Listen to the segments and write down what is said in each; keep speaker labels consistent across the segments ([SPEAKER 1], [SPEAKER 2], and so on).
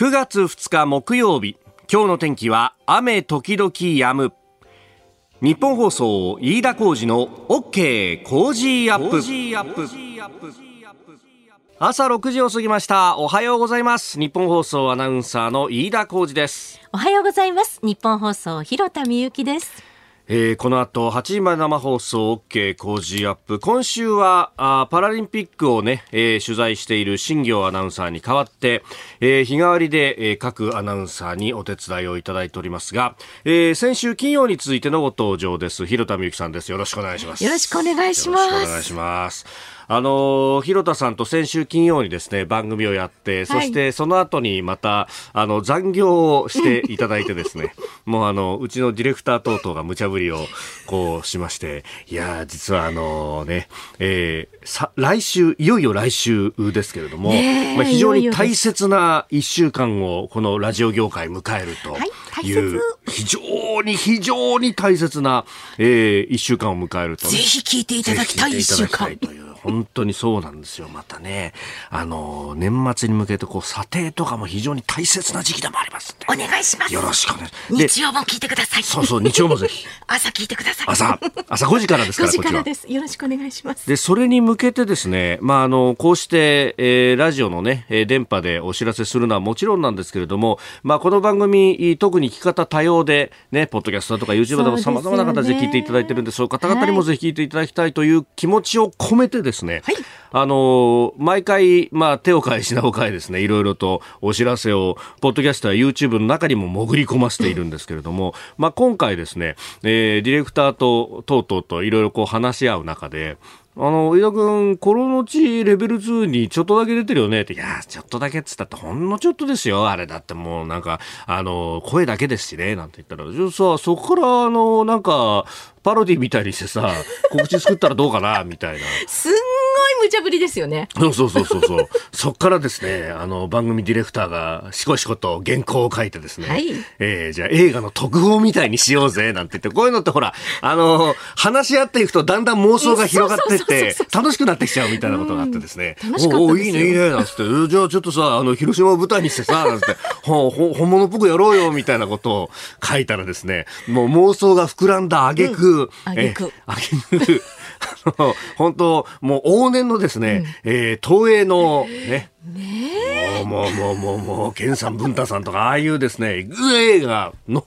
[SPEAKER 1] 9月2日木曜日今日の天気は雨時々止む。ニッポン放送飯田浩司の OK Cozy up。朝6時を過ぎました。おはようございます。ニッポン放送アナウンサーの飯田浩司です。
[SPEAKER 2] おはようございます。ニッポン放送広田美幸です。
[SPEAKER 1] えー、この後8時まで生放送 OK Cozy up。今週はあパラリンピックをね、えー、取材している新行アナウンサーに代わって、えー、日替わりで、えー、各アナウンサーにお手伝いをいただいておりますが、えー、先週金曜についてのご登場です。広田美幸さんです。よろしくお願いします。
[SPEAKER 2] よろしくお願いします。
[SPEAKER 1] お願いしますあの広田さんと先週金曜にですね番組をやって、そしてその後にまたあの残業をしていただいてですね もうあのうちのディレクター等々が無茶ぶりをこうしましていや実はあのね、えー、さ来週いよいよ来週ですけれども、まあ、非常に大切な1週間をこのラジオ業界迎えるという、はい、非常に非常に大切な、えー、1週間を迎えると
[SPEAKER 2] ぜひ聞いていただきたい1週間。
[SPEAKER 1] 本当にそうなんですよ。またね、あの、年末に向けて、こう、査定とかも非常に大切な時期でもあります
[SPEAKER 2] お願いします。
[SPEAKER 1] よろしくお願いし
[SPEAKER 2] ます。日曜も聞いてください。
[SPEAKER 1] そうそう、日曜もぜひ。
[SPEAKER 2] 朝聞いてください。
[SPEAKER 1] 朝、朝5時からですから、
[SPEAKER 2] 5時からです。よろしくお願いします。
[SPEAKER 1] で、それに向けてですね、まあ、あの、こうして、えー、ラジオのね、えー、電波でお知らせするのはもちろんなんですけれども、まあ、この番組、特に聞き方多様で、ね、ポッドキャストとか YouTube でも様々な形で聞いていただいてるんで、そういう方々にもぜひ聞いていただきたいという気持ちを込めてですね、はいあの毎回、まあ、手を変え品を変えですね、いろいろとお知らせを、ポッドキャストや YouTube の中にも潜り込ませているんですけれども、まあ、今回ですね、えー、ディレクターと、等々といろいろこう話し合う中で、あの、井田君、コロのちレベル2にちょっとだけ出てるよねって、いや、ちょっとだけっつったってほんのちょっとですよ。あれだってもうなんか、あの、声だけですしね、なんて言ったら、じゃあさ、そこから、あの、なんか、パロディみたいにしてさ、告知作ったらどうかな、みたいな。
[SPEAKER 2] すんごい無茶ぶりですよね。
[SPEAKER 1] そうそうそうそうそう。そっからですね、あの、番組ディレクターがしこしこと原稿を書いてですね、はい、えー、じゃあ映画の特報みたいにしようぜ、なんて言って、こういうのってほら、あの、話し合っていくとだんだん妄想が広がってって、楽しくなってきちゃうみたいなことがあってですね、
[SPEAKER 2] 楽しかったおい
[SPEAKER 1] いね、いいね、なんつって、じゃあちょっとさ、あの、広島を舞台にしてさ、なんつって、ほ、ほ、本物っぽくやろうよ、みたいなことを書いたらですね、もう妄想が膨らんだ挙句、うん
[SPEAKER 2] あげく。
[SPEAKER 1] あげく。本当、もう往年のですね、うん、えー、東映のね、
[SPEAKER 2] ね
[SPEAKER 1] もうもうもうもう、健さん、文太さんとか、ああいうですね、映画の、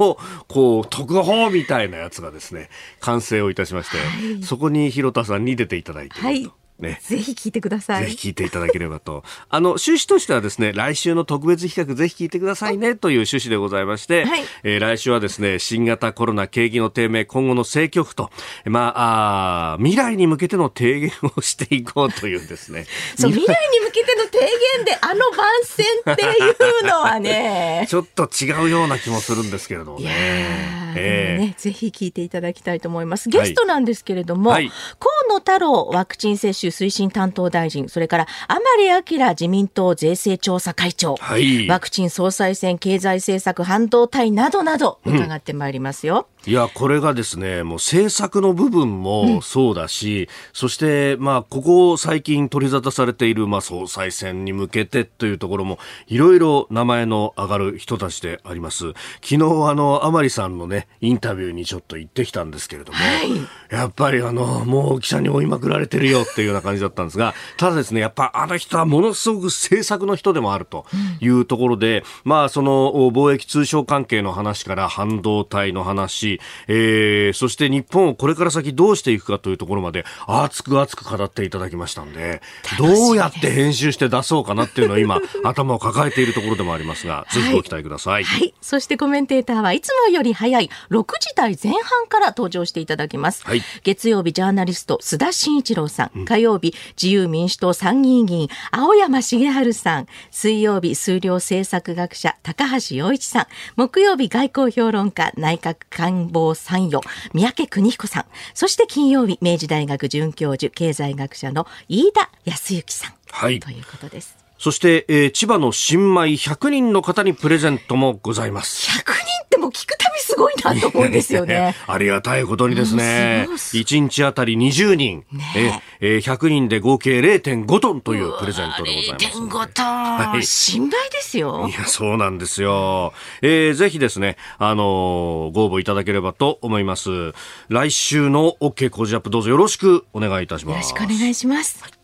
[SPEAKER 1] こう、特報みたいなやつがですね、完成をいたしまして、はい、そこに広田さんに出ていただいていると。はい
[SPEAKER 2] ね、ぜひ聞いてくださ
[SPEAKER 1] い。ぜひ聞いていただければと。あの、趣旨としてはですね、来週の特別企画ぜひ聞いてくださいねという趣旨でございまして、はい、えー、来週はですね、新型コロナ景気の低迷、今後の政局と、まあ、あ未来に向けての提言をしていこうというですね。
[SPEAKER 2] そう、未来に向けての提言であの番宣っていうのはね。
[SPEAKER 1] ちょっと違うような気もするんですけれどもね。
[SPEAKER 2] えー、ね、ぜひ聞いていただきたいと思います。ゲストなんですけれども、はい、河野太郎ワクチン接種推進担当大臣、それから甘利明自民党税制調査会長、はい、ワクチン総裁選経済政策半導体などなど伺ってまいりますよ。
[SPEAKER 1] うん、いや、これがですね、もう政策の部分もそうだし、うん、そして、まあ、ここ最近取り沙汰されている、まあ、総裁選に向けてというところも、いろいろ名前の上がる人たちであります。昨日、あの、甘利さんのね、インタビューにちょっと行ってきたんですけれども、はい、やっぱりあの、もう記者に追いまくられてるよっていうような感じだったんですが、ただですね、やっぱあの人はものすごく政策の人でもあるというところで、うん、まあその貿易通商関係の話から半導体の話、えー、そして日本をこれから先どうしていくかというところまで熱く熱く語っていただきましたんで、どうやって編集して出そうかなっていうのを今 頭を抱えているところでもありますが、ぜひご期待ください。
[SPEAKER 2] はい、そしてコメンテーターはいつもより早い。6時台前半から登場していただきます。はい、月曜日ジャーナリスト須田慎一郎さん、火曜日自由民主党参議院議員青山茂春さん、水曜日数量政策学者高橋洋一さん、木曜日外交評論家内閣官房参与三宅邦彦さん、そして金曜日明治大学准教授経済学者の飯田康之さん、はい、ということです。
[SPEAKER 1] そして、えー、千葉の新米100人の方にプレゼントもございます。
[SPEAKER 2] 100人っっても聞くたびすごいなと思うんですよね。
[SPEAKER 1] ありがたいことにですね、1日あたり20人、ね、ええ100人で合計0.5トンというプレゼントでございます。
[SPEAKER 2] 0.5トン、はい、心配ですよ。
[SPEAKER 1] いや、そうなんですよ。えー、ぜひですね、あのー、ご応募いただければと思います。来週の OK 工事アップどうぞよろしくお願いいたします。
[SPEAKER 2] よろしくお願いします。はい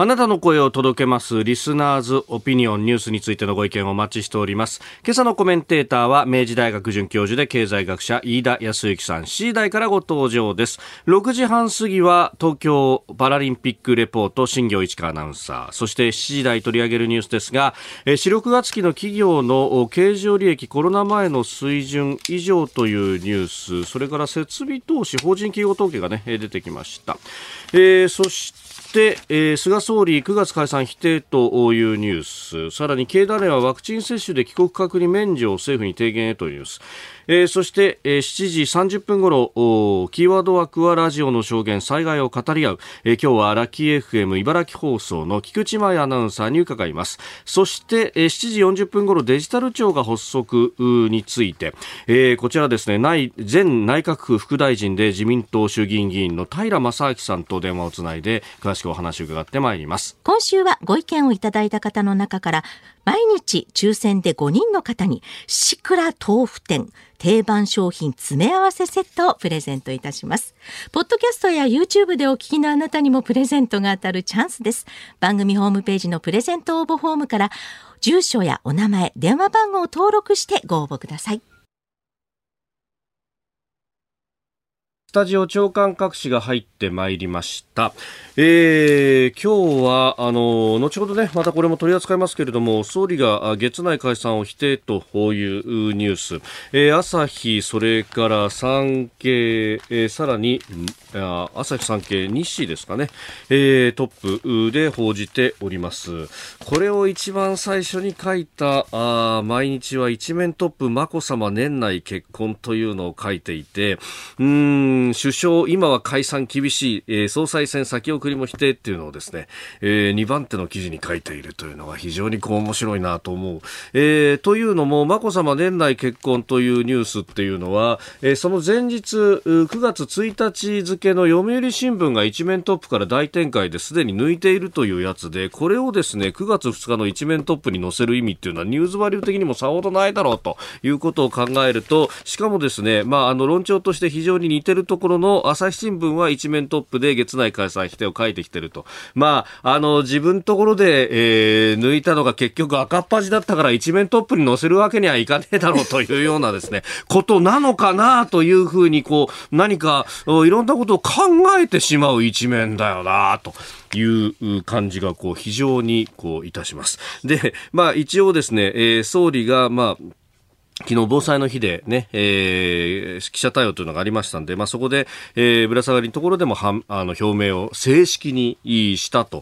[SPEAKER 1] あなたの声を届けますリスナーズオピニオンニュースについてのご意見をお待ちしております。今朝のコメンテーターは明治大学准教授で経済学者飯田康之さん C 代からご登場です。6時半過ぎは東京パラリンピックレポート新業一華アナウンサー。そして7時台取り上げるニュースですが、え4、6月期の企業の経常利益コロナ前の水準以上というニュース、それから設備投資、法人企業統計がね、出てきました。えー、そしてて、えー、菅総理9月解散否定というニュース。さらに経団連はワクチン接種で帰国隔離免除を政府に提言へというニュース。えー、そして、えー、7時30分ごろキーワード枠はラジオの証言災害を語り合う、えー、今日はラッキー FM 茨城放送の菊池真アナウンサーに伺います。そして、えー、7時40分ごろデジタル庁が発足について、えー、こちらですね内前内閣府副大臣で自民党衆議院議員の平正明さんと電話をつないで詳しくお話を伺ってまいります。
[SPEAKER 2] 今週はご意見をいただいた方の中から毎日抽選で5人の方にシクラ豆腐店定番商品詰め合わせセットをプレゼントいたします。ポッドキャストや YouTube でお聞きのあなたにもプレゼントが当たるチャンスです。番組ホームページのプレゼント応募フォームから住所やお名前、電話番号を登録してご応募ください。
[SPEAKER 1] スタジオ長官各紙が入ってまいりました。えー、今日は、あの、後ほどね、またこれも取り扱いますけれども、総理が月内解散を否定というニュース、えー、朝日、それから産経、えー、さらに、朝日産経日誌ですかね、えー、トップで報じております。これを一番最初に書いた、あ毎日は一面トップ、眞子さま年内結婚というのを書いていて、うん首相、今は解散厳しい、えー、総裁選先送りも否定っていうのをですね、えー、2番手の記事に書いているというのが非常にこう面白いなと思う。えー、というのも、眞子さま年内結婚というニュースっていうのは、えー、その前日、9月1日付の読売新聞が一面トップから大展開ですでに抜いているというやつで、これをですね、9月2日の一面トップに載せる意味っていうのはニュースバリュー的にもさほどないだろうということを考えると、しかもですね、まあ、あの論調として非常に似てるところの朝日新聞は一面トップで月内開催否定を書いてきてると。まあ、あの、自分ところで、えー、抜いたのが結局赤っ端だったから一面トップに載せるわけにはいかねえだろうというようなですね、ことなのかなというふうに、こう、何か、いろんなことを考えてしまう一面だよなと。いう感じがこう非常にこういたします。で、まあ一応ですね、えー、総理がまあ昨日防災の日でね、えー、記者対応というのがありましたんで、まあ、そこで、えー、ぶら下がりのところでもはあの表明を正式にしたと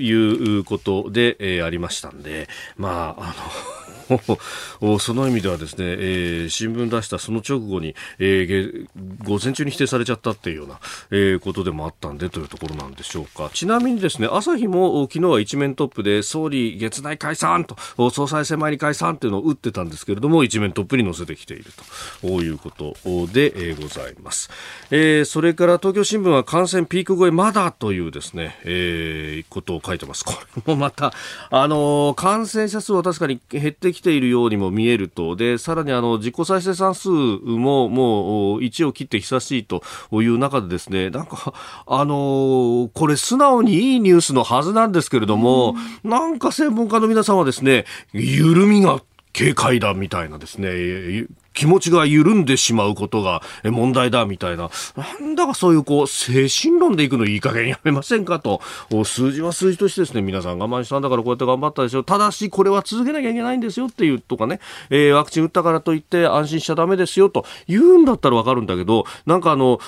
[SPEAKER 1] いうことで、えー、ありましたんで、まあ、あの その意味ではですね、えー、新聞出したその直後に、えー、午前中に否定されちゃったっていうような、えー、ことでもあったんでというところなんでしょうか。ちなみにですね、朝日も昨日は一面トップで総理月内解散と、総裁選前に解散っていうのを打ってたんですけれども、一面トップに載せてきているということで、えー、ございます。えー、それから東京新聞は感染ピーク超えまだというですね、えー、ことを書いてます。これもまた、あのー、感染者数は確かに減ってききているようにも見えると、で、さらにあの、自己再生産数ももう1を切って久しいという中でですね、なんか、あのー、これ素直にいいニュースのはずなんですけれども、なんか専門家の皆さんはですね、緩みが警戒だみたいなですね、気持ちが緩んでしまうことが問題だみたいな、なんだかそういうこう、精神論でいくのいい加減やめませんかと、数字は数字としてですね、皆さん我慢したんだからこうやって頑張ったでしょ。ただし、これは続けなきゃいけないんですよっていうとかね、えー、ワクチン打ったからといって安心しちゃダメですよと。言うんだったらわかるんだけど、なんかあの、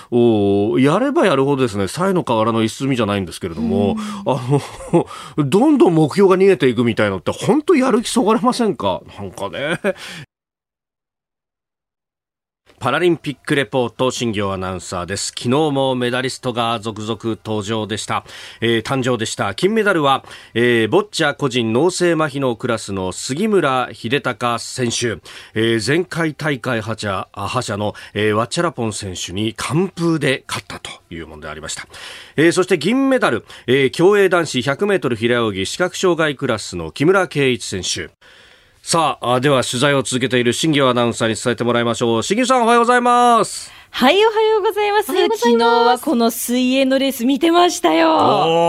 [SPEAKER 1] やればやるほどですね、才の河原の一隅じゃないんですけれども、あの、どんどん目標が逃げていくみたいのって、本当やる気そがれませんか？なんかね、パラリンピックレポート新業アナウンサーです。昨日もメダリストが続々登場でした、えー、誕生でした。金メダルは、えー、ボッチャ個人脳性麻痺のクラスの杉村英孝選手、えー、前回大会覇者覇者の、えー、ワッチャラポン選手に完封で勝ったというものでありました、えー、そして銀メダル、えー、競泳男子100メートル平泳ぎ視覚障害クラスの木村敬一選手。さあ、では取材を続けている新業アナウンサーに伝えてもらいましょう。新業さんおはようございます。
[SPEAKER 3] はい、おはようございます。ます昨日はこの水泳のレース見てましたよ。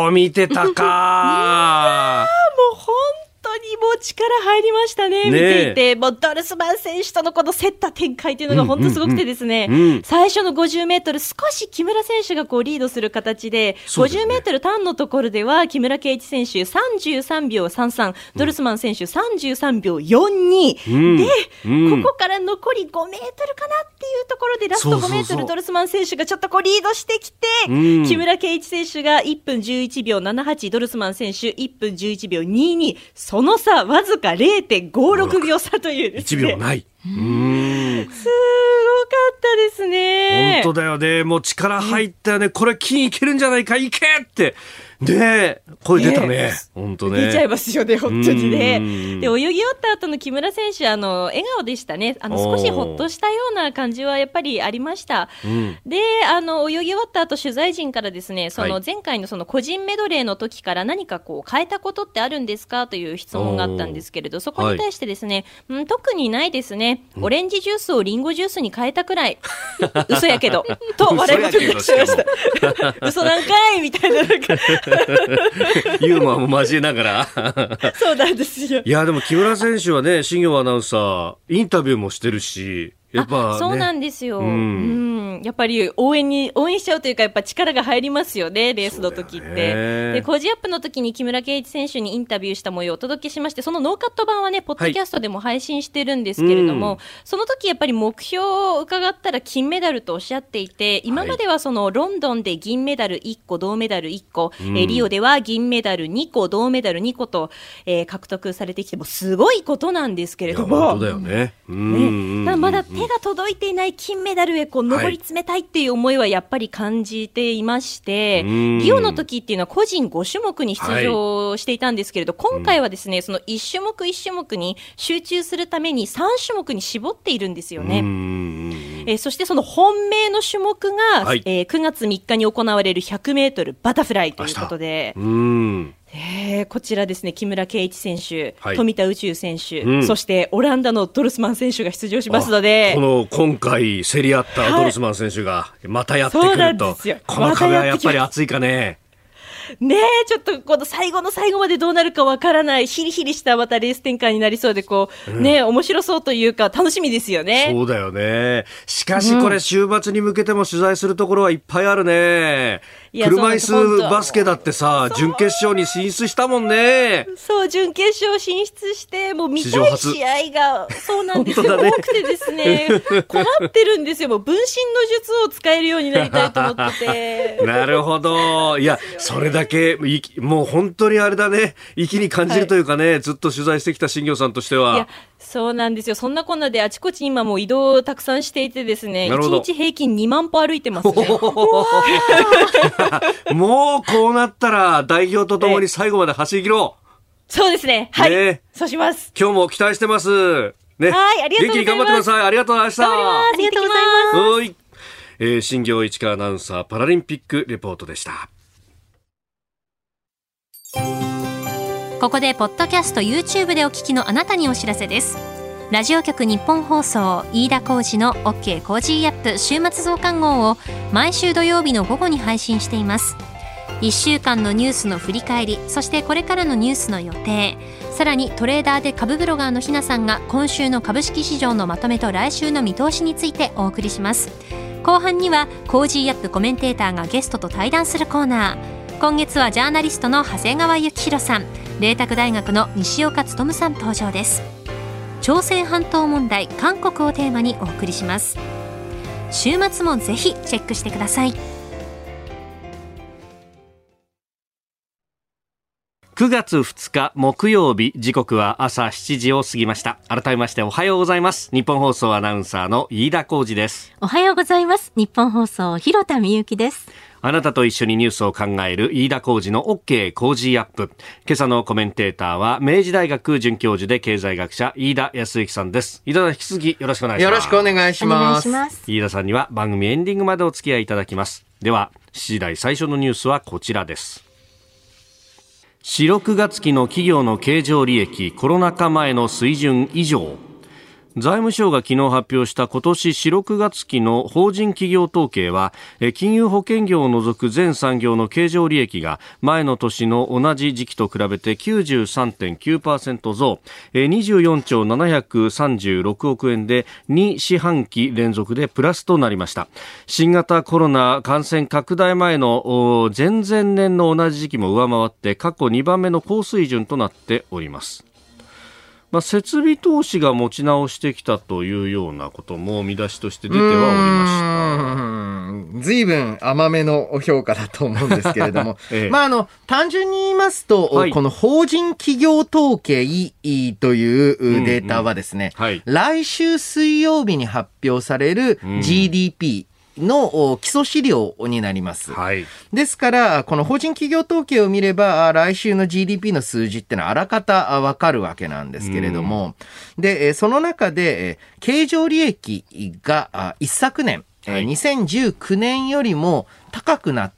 [SPEAKER 1] おー、見てたか
[SPEAKER 3] もう本当にもう力入りましたね、見ていて、もうドルスマン選手とのこの競った展開というのが本当すごくてですね、最初の50メートル、少し木村選手がこうリードする形で、ね、50メートルターンのところでは、木村敬一選手33秒33、ドルスマン選手33秒42、うん、で、うん、ここから残り5メートルかなっていうところで、ラスト5メートル、ドルスマン選手がちょっとこうリードしてきて、うん、木村敬一選手が1分11秒78、ドルスマン選手1分11秒22、そその差わずか0.56秒差という
[SPEAKER 1] ですね。1秒ない。
[SPEAKER 3] うん。すごかったですね。
[SPEAKER 1] 本当だよね。もう力入ったよね。これ金いけるんじゃないか、いけって。ね声出たね。本当ね。
[SPEAKER 3] 出ちゃいますよね、本当にね。で、泳ぎ終わった後の木村選手、あの、笑顔でしたね。あの、少しほっとしたような感じはやっぱりありました。うん、で、あの、泳ぎ終わった後、取材陣からですね、その前回のその個人メドレーの時から何かこう変えたことってあるんですかという質問があったんですけれど、そこに対してですね、はい、うん、特にないですね。オレンジジュースをリンゴジュースに変えたくらい。嘘やけど。と、笑い事言いました。嘘なんかいみたいな。なんか
[SPEAKER 1] ユーモアも交えながら
[SPEAKER 3] そうなんですよ。
[SPEAKER 1] いや、でも木村選手はね、新行アナウンサー、インタビューもしてるし、やっぱ、
[SPEAKER 3] ね、そうなんですよ、うん、うん、やっぱり応援に応援しちゃうというかやっぱ力が入りますよねレースの時って。で Cozy up の時に木村敬一選手にインタビューした模様をお届けしましてそのノーカット版はねポッドキャストでも配信してるんですけれども、はい、その時やっぱり目標を伺ったら金メダルとおっしゃっていて今まではそのロンドンで銀メダル1個銅メダル1個、うん、えリオでは銀メダル2個銅メダル2個と、えー、獲得されてきてもすごいことなんですけれども。
[SPEAKER 1] だよね。
[SPEAKER 3] ね。まだ手が届いていない金メダルへこう上り詰めたいっていう思いはやっぱり感じていまして、はい、リオの時っていうのは個人5種目に出場していたんですけれど、はい、今回はですね、その1種目1種目に集中するために3種目に絞っているんですよね。えー、そしてその本命の種目が、はい、えー、9月3日に行われる100メートルバタフライということで。うんえー、こちらですね木村敬一選手、はい、富田宇宙選手、うん、そしてオランダのドルスマン選手が出場しますので
[SPEAKER 1] この今回競り合ったドルスマン選手がまたやってくると、はい、この壁はやっぱり熱いかね。
[SPEAKER 3] ねえ、ちょっとこの最後の最後までどうなるかわからない、ヒリヒリしたまたレース展開になりそうで、こう、うん、ねえ、面白そうというか、楽しみですよね。
[SPEAKER 1] そうだよね。しかしこれ、週末に向けても取材するところはいっぱいあるね。車椅子バスケだってさ、準決勝に進出したもんね。
[SPEAKER 3] そう、準決勝進出して、もう見たい試合が、そうなんですよ、ね、多くてですね、困ってるんですよ。もう分身の術を使えるようになりたいと思ってて。
[SPEAKER 1] なるほど。いや、それだけ、もう本当にあれだね、粋に感じるというかね、はい、ずっと取材してきた新業さんとしては。
[SPEAKER 3] そうなんですよ。そんなこんなであちこち今も移動をたくさんしていてですね、1日平均2万歩歩いてますね。
[SPEAKER 1] もうこうなったら代表とともに最後まで走り切ろ
[SPEAKER 3] う。そうですね。はい。ね、そうします。
[SPEAKER 1] 今日も期待してます。
[SPEAKER 3] ね。はい、ありがとうございます。元気に
[SPEAKER 1] 頑張ってください。ありがとうございました。
[SPEAKER 3] ありがとうございます。はい。
[SPEAKER 1] えー、新行市佳アナウンサーパラリンピックレポートでした。
[SPEAKER 2] ここでポッドキャスト YouTube でお聞きのあなたにお知らせです。ラジオ局日本放送飯田浩司の OK コージーアップ週末増刊号を毎週土曜日の午後に配信しています。1週間のニュースの振り返りそしてこれからのニュースの予定さらにトレーダーで株ブロガーのひなさんが今週の株式市場のまとめと来週の見通しについてお送りします。後半には Cozy up コメンテーターがゲストと対談するコーナー。今月はジャーナリストの長谷川幸洋さん。麗澤大学の西岡力さん登場です。朝鮮半島問題韓国をテーマにお送りします。週末もぜひチェックしてください。
[SPEAKER 1] 9 9月2日木曜日時刻は朝7時を過ぎました。改めましておはようございます。日本放送アナウンサーの飯田浩二です。
[SPEAKER 2] おはようございます。日本放送広田美由です
[SPEAKER 1] あなたと一緒にニュースを考える飯田浩二の OK 工事アップ。今朝のコメンテーターは明治大学准教授で経済学者飯田康之さんです。飯田さん引き続きよろしくお願いします。
[SPEAKER 4] よろしくお願いします。
[SPEAKER 1] 飯田さんには番組エンディングまでお付き合いいただきます。では、7時台最初のニュースはこちらです。4、6月期の企業の経常利益コロナ禍前の水準以上。財務省が昨日発表した今年4、6月期の法人企業統計は、金融保険業を除く全産業の経常利益が前の年の同じ時期と比べて93.9%増、24兆736億円で2四半期連続でプラスとなりました。新型コロナ感染拡大前の前々年の同じ時期も上回って過去2番目の高水準となっております。まあ、設備投資が持ち直してきたというようなことも見出しとして出てはお
[SPEAKER 4] りました。ずいぶん甘めの評価だと思うんですけれども、ええ、まあ、あの、単純に言いますと、はい、この法人企業統計というデータはですね、うんうんはい、来週水曜日に発表される GDP、の基礎資料になります。はい、ですから、この法人企業統計を見れば、来週の GDP の数字ってのはあらかたわかるわけなんですけれども、で、その中で、経常利益が一昨年、はい、2019年よりも高くなっ。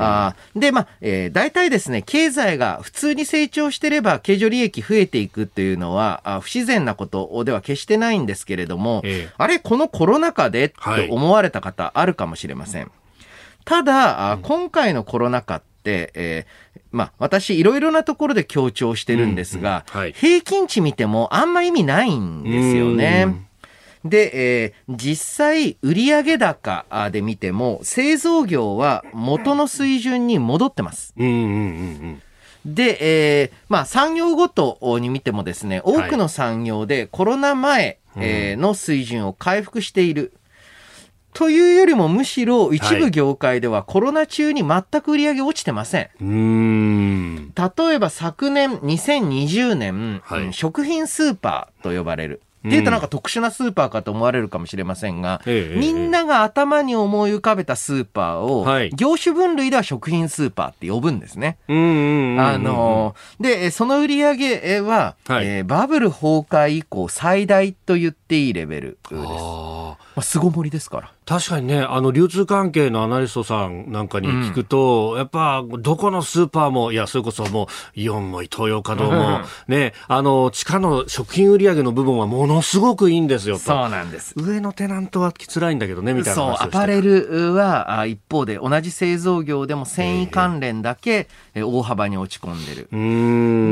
[SPEAKER 4] あで、まあ、えー、大体ですね、経済が普通に成長してれば、経常利益増えていくっていうのは、あ不自然なことでは決してないんですけれども、えー、あれ、このコロナ禍でって思われた方あるかもしれません。はい、ただ、うん、今回のコロナ禍って、えー、まあ、私、いろいろなところで強調してるんですが、うんうんはい、平均値見てもあんま意味ないんですよね。で、えー、実際、売上高で見ても、製造業は元の水準に戻ってます。うんうんうんうんで、えー、まあ産業ごとに見てもですね、多くの産業でコロナ前、はい、えー、の水準を回復している。というよりもむしろ一部業界ではコロナ中に全く売り上げ落ちてません。ん例えば昨年2020年、はい、食品スーパーと呼ばれる。っていうとなんか特殊なスーパーかと思われるかもしれませんが、みんなが頭に思い浮かべたスーパーを、業種分類では食品スーパーって呼ぶんですね。あの、で、その売り上げは、はい、えー、バブル崩壊以降最大と言っていいレベルです。まあ、巣ごもりですから。
[SPEAKER 1] 確かにね、あの、流通関係のアナリストさんなんかに聞くと、うん、やっぱ、どこのスーパーも、いや、それこそもう、イオンもイトーヨーカドーも、ね、あの、地下の食品売上の部分はものすごくいいんですよ
[SPEAKER 4] そうなんです。
[SPEAKER 1] 上のテナントは辛いんだけどね、みたいな
[SPEAKER 4] そう、アパレルは、一方で、同じ製造業でも繊維関連だけ、えー、大幅に落ち込んでる。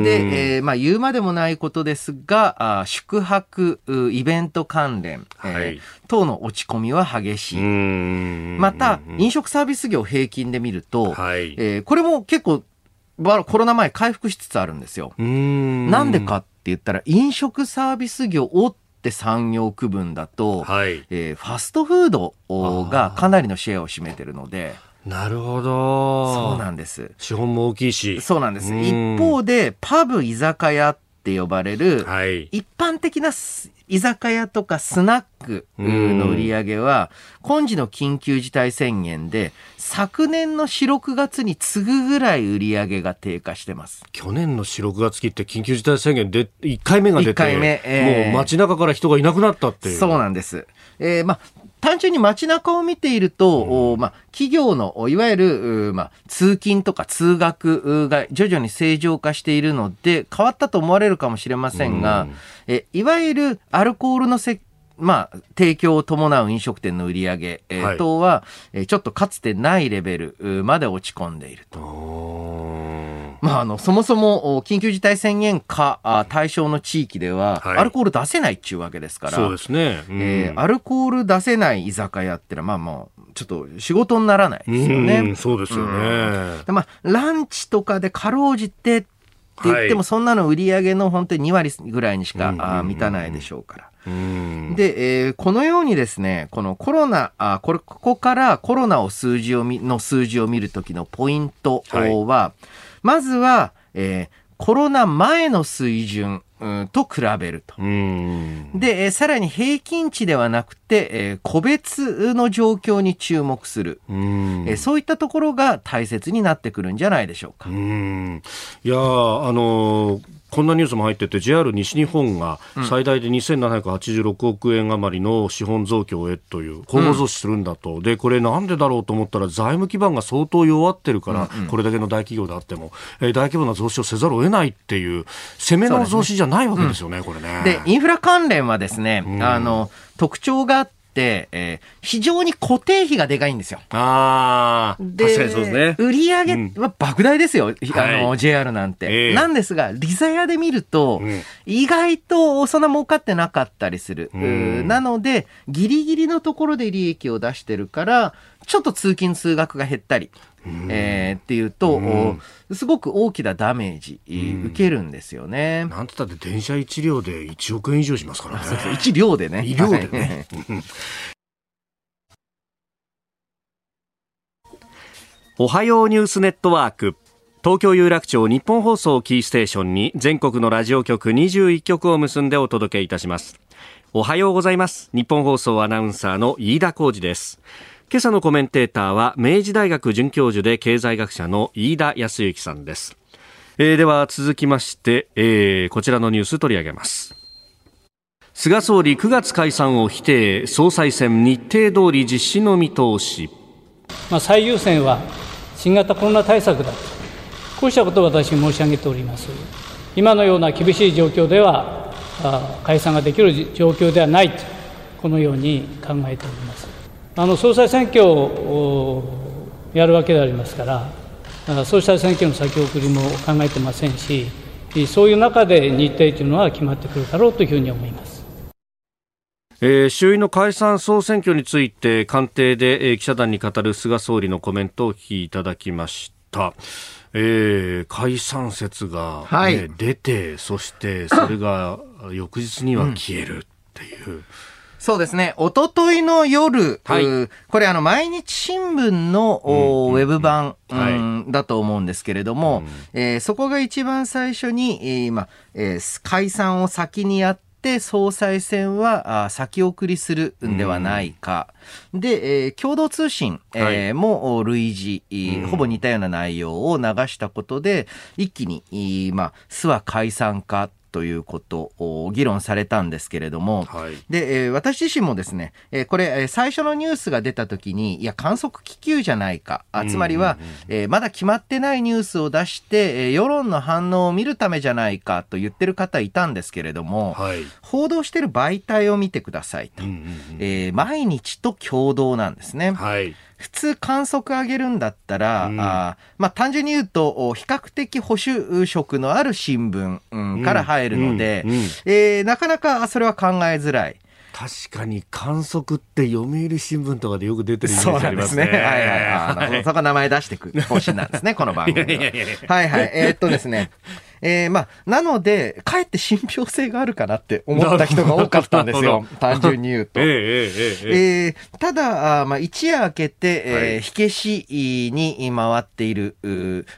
[SPEAKER 4] で、えー、まあ、言うまでもないことですが、あ宿泊、イベント関連、はい、えー、等の落ち込みは激しい。し、また、飲食サービス業平均で見ると、はい、えー、これも結構、コロナ前回復しつつあるんですよ。なんでかって言ったら、飲食サービス業大手産業区分だと、はい、えー、ファストフードがかなりのシェアを占めてるので、
[SPEAKER 1] なるほど。
[SPEAKER 4] そうなんです。
[SPEAKER 1] 資本も大きいし。
[SPEAKER 4] そうなんです。一方で、パブ、居酒屋って呼ばれる、はい、一般的な居酒屋とかスナックの売り上げは、今時の緊急事態宣言で、昨年の4、6月に次ぐぐらい売り上げが低下してます。
[SPEAKER 1] 去年の4、6月期って緊急事態宣言で1回目が出て、1回目、えー、もう街中から人がいなくなったっていう。
[SPEAKER 4] そうなんです。えー、まあ、単純に街中を見ていると、うん、まあ、企業の、いわゆる、まあ、通勤とか通学が徐々に正常化しているので、変わったと思われるかもしれませんが、うん、えいわゆるアルコールのせまあ、提供を伴う飲食店の売り上げ、えー、等は、えー、ちょっとかつてないレベルまで落ち込んでいると。まあ、あの、そもそも、緊急事態宣言下対象の地域では、はい、アルコール出せないっちゅうわけですから、
[SPEAKER 1] そうですね。
[SPEAKER 4] うん、えー、アルコール出せない居酒屋ってのは、まあまあ、ちょっと仕事にならないですよね。う
[SPEAKER 1] そうですよね。
[SPEAKER 4] うん、まあ、ランチとかでかろうじてって言っても、そんなの売り上げの本当に2割ぐらいにしか、あ満たないでしょうから。で、えー、このようにですね、このコロナ、あこれここからコロナを数字をみの数字を見るときのポイントは、はいまずは、えー、コロナ前の水準と比べると。で、さらに平均値ではなくて、え個別の状況に注目する。えそういったところが大切になってくるんじゃないでしょうか。う
[SPEAKER 1] いやあのーこんなニュースも入ってて JR 西日本が最大で2786億円余りの資本増強へという今後増資するんだと、うん、でこれなんでだろうと思ったら財務基盤が相当弱ってるから、うん。うん、これだけの大企業であっても、えー、大規模な増資をせざるを得ないっていう攻めの増資じゃないわけですよね、ねこれね。
[SPEAKER 4] でインフラ関連はですね、あの特徴があって、えー、非常に固定費がでかいんですよ。
[SPEAKER 1] ああ、確かにそうですね。
[SPEAKER 4] 売り上げは莫大ですよ、うん、あの、はい、JR なんて、えー、なんですが、リザヤで見ると、うん、意外とそんな儲かってなかったりする。うん、なので、ギリギリのところで利益を出してるから、ちょっと通勤通学が減ったり。えー、っていうと、すごく大きなダメージ、受けるんですよね。
[SPEAKER 1] なんて言ったって電車1両で1億円以上しますからね。そうそう
[SPEAKER 4] 1両でね。
[SPEAKER 1] 1両でね。
[SPEAKER 5] おはようニュースネットワーク。東京有楽町日本放送キーステーションに全国のラジオ局21局を結んでお届けいたします。おはようございます。日本放送アナウンサーの飯田浩二です。今朝のコメンテーターは明治大学准教授で経済学者の飯田康之さんです。えー、では続きまして、えー、こちらのニュース取り上げます。菅総理9月解散を否定総裁選日程通り実施の見通し
[SPEAKER 6] まあ、最優先は新型コロナ対策だと、こうしたことを私、申し上げております。今のような厳しい状況では、解散ができる状況ではないと、このように考えております。あの総裁選挙をやるわけでありますから、総裁選挙の先送りも考えてませんし、そういう中で日程というのは決まってくるだろうというふうに思います。
[SPEAKER 1] えー、衆院の解散総選挙について官邸で、えー、記者団に語る菅総理のコメントをお聞きいただきました。えー、解散説がね、はい、出て、そしてそれが翌日には消えるっていう。うん
[SPEAKER 4] そうですね。おとといの夜、はい、これあの毎日新聞の、うん、ウェブ版、うんだと思うんですけれども、うん、えー、そこが一番最初に、えー、今、えー、解散を先にやっって総裁選は先送りするんではないか。で、えー、共同通信、えー、も類似、ほぼ似たような内容を流したことで、一気に、まあ、巣は解散かということを議論されたんですけれども、はい、で、えー、私自身もですね、えー、これ、えー、最初のニュースが出た時に、いや、観測気球じゃないか、あつまりは、えー、まだ決まってないニュースを出して、えー、世論の反応を見るためじゃないかと言ってる方いたんですけれども、はい、報道してる媒体を見てくださいと、えー、毎日と共同なんですね。はい普通観測上げるんだったら、うん、あまあ単純に言うと、比較的保守色のある新聞、うん、から入るので、うんうん、えー、なかなかそれは考えづらい。
[SPEAKER 1] 確かに観測って読売新聞とかでよく出てるイメージありますね。
[SPEAKER 4] そうですね。はいはいはい。そこ名前出していく方針なんですね、この番組は。はいはい。えー、っとですね。えー、まあ、なので、かえって信憑性があるかなって思った人が多かったんですよ。単純に言うと。えー、えー、えー、ただ、あまあ、一夜明けて、えー、火消しに回っている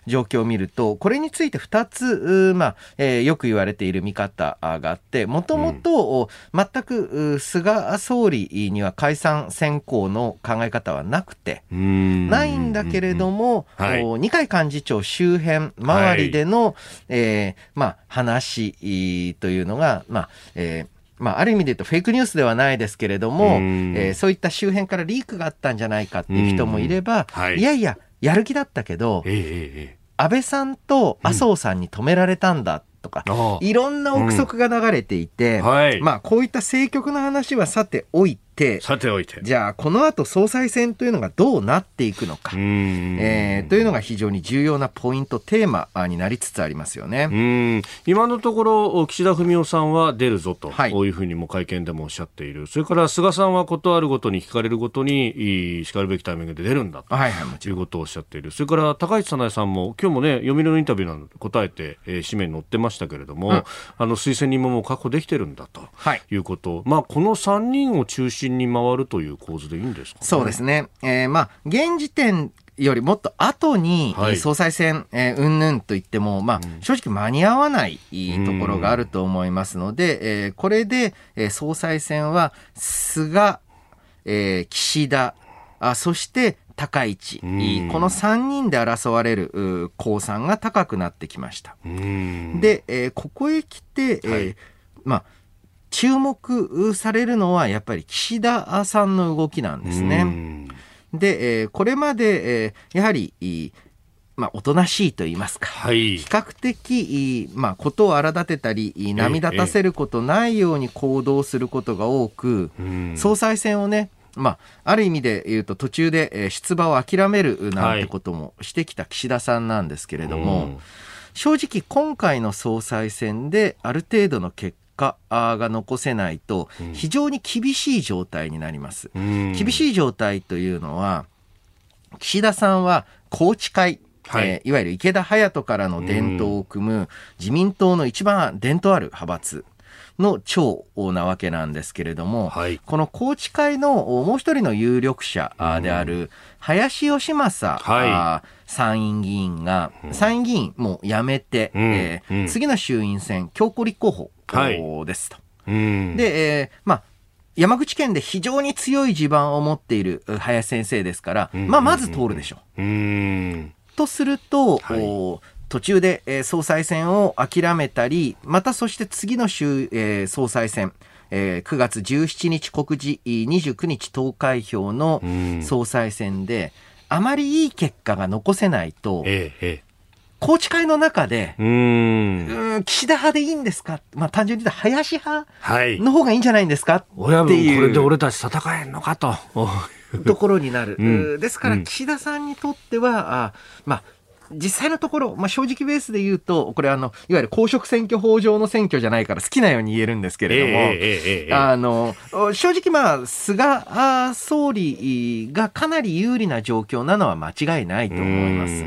[SPEAKER 4] 状況を見ると、これについて二つ、まあ、えー、よく言われている見方があって、もともと、全く菅総理には解散選考の考え方はなくて、ないんだけれども、はい、二階幹事長周辺、周りでの、はい、えーえー、まあ、話というのが、まあ、えーまあ、ある意味で言うとフェイクニュースではないですけれども、えー、そういった周辺からリークがあったんじゃないかっていう人もいれば、はい、いやいや、やる気だったけど、えー、安倍さんと麻生さんに止められたんだとか、うん、いろんな憶測が流れていて、うん。はい、まあ、こういった政局の話はさておいて、
[SPEAKER 1] さておいて。
[SPEAKER 4] じゃあ、この後総裁選というのがどうなっていくのか、えー、というのが非常に重要なポイント、テーマになりつつありますよね。
[SPEAKER 1] 今のところ、岸田文雄さんは出るぞと、はい、こういうふうにも会見でもおっしゃっている。それから菅さんはことあるごとに聞かれるごとに、しかるべきタイミングで出るんだと、はいはい、いうことをおっしゃっている。それから高市早苗さんも、今日もね、読売のインタビューの答えて、えー、紙面に載ってましたけれども、うん、あの推薦人ももう確保できてるんだとい。うこと、はい、まあ、この3人を中心に回るという構図でいいんですか、ね、
[SPEAKER 4] そうですね、えーまあ、現時点よりもっと後に総裁選、はい、えー、うんぬんと言っても、まあ、正直間に合わないところがあると思いますので、えー、これで、えー、総裁選は菅、えー、岸田、あそして高市、この3人で争われる公算が高くなってきました。で、えー、ここへ来て、えー、はい、まあ、注目されるのはやっぱり岸田さんの動きなんですね。で、えー、これまで、えー、やはり、まあ、おとなしいと言いますか、はい、比較的、まあ、ことを荒立てたり、波立たせることないように行動することが多く、総裁選をね、まあ、ある意味で言うと途中で出馬を諦めるなんてこともしてきた岸田さんなんですけれども、はい、正直今回の総裁選である程度の結果が残せないと非常に厳しい状態になります。うん、厳しい状態というのは岸田さんは宏池会はい、えー、いわゆる池田隼人からの伝統を組む自民党の一番伝統ある派閥の長なわけなんですけれども、はい、この宏池会のもう一人の有力者である林芳正、はい、参院議員が、参院議員も辞めて、うん、えーうん、次の衆院選強固立候補ですと。はい、で、えー、まあ山口県で非常に強い地盤を持っている林先生ですから、まあ、まず通るでしょう。うとすると、はい、途中で、えー、総裁選を諦めたり、またそして次の週、えー、総裁選、えー、9月17日告示、29日投開票の総裁選で、あまりいい結果が残せないと、ええ、宏池会の中で、うん。岸田派でいいんですか、まあ、単純に言うと林派の方がいいんじゃないんですか、
[SPEAKER 1] はい、っていう。これで俺たち戦えんのかと。
[SPEAKER 4] ところになる。うん、ですから、岸田さんにとっては、あまあ、実際のところ、まあ、正直ベースで言うと、これあの、いわゆる公職選挙法上の選挙じゃないから好きなように言えるんですけれども、えーえー、あの、正直まあ、菅総理がかなり有利な状況なのは間違いないと思います。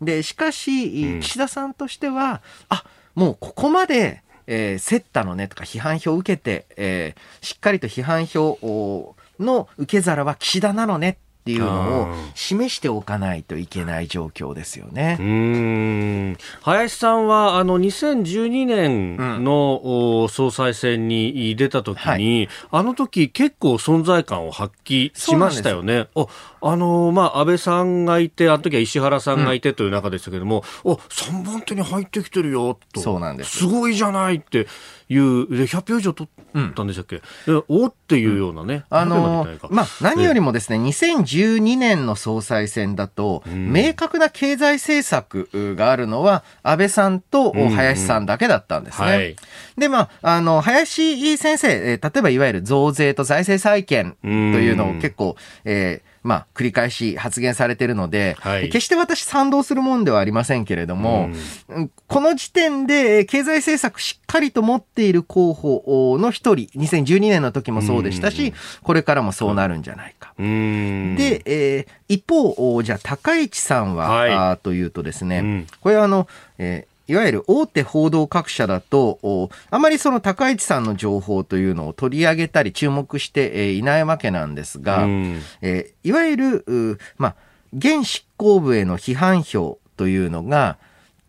[SPEAKER 4] で、しかし、岸田さんとしては、あ、もうここまで、えー、競ったのねとか批判票を受けて、えー、しっかりと批判票の受け皿は岸田なのねっていうのを示しておかないといけない状況ですよね。
[SPEAKER 1] うん。林さんはあの2012年の、うん、総裁選に出た時に、はい、あの時結構存在感を発揮しましたよね。ああのまあ安倍さんがいてあの時は石原さんがいてという中でしたけども、うん、お3番手に入ってきてるよと。
[SPEAKER 4] そうなんです。
[SPEAKER 1] すごいじゃないっていうで100票以上取ったんでしたっけ、うん、おっていうようなね、
[SPEAKER 4] あのまあ、何よりもですね、2012年の総裁選だと、明確な経済政策があるのは、安倍さんと林さんだけだったんですね。うんうんはい、で、まあ、あの、林先生、例えばいわゆる増税と財政再建というのを結構、えーまあ、繰り返し発言されているので、はい、決して私賛同するもんではありませんけれども、うん、この時点で経済政策しっかりと持っている候補の一人、2012年の時もそうでしたし、うん、これからもそうなるんじゃないか。うん、で、えー、一方、じゃあ高市さんは、はい、あというとですね、これはあの、えーいわゆる大手報道各社だと、あまりその高市さんの情報というのを取り上げたり注目していないわけなんですが、うん、えー、いわゆる、まあ、現執行部への批判票というのが、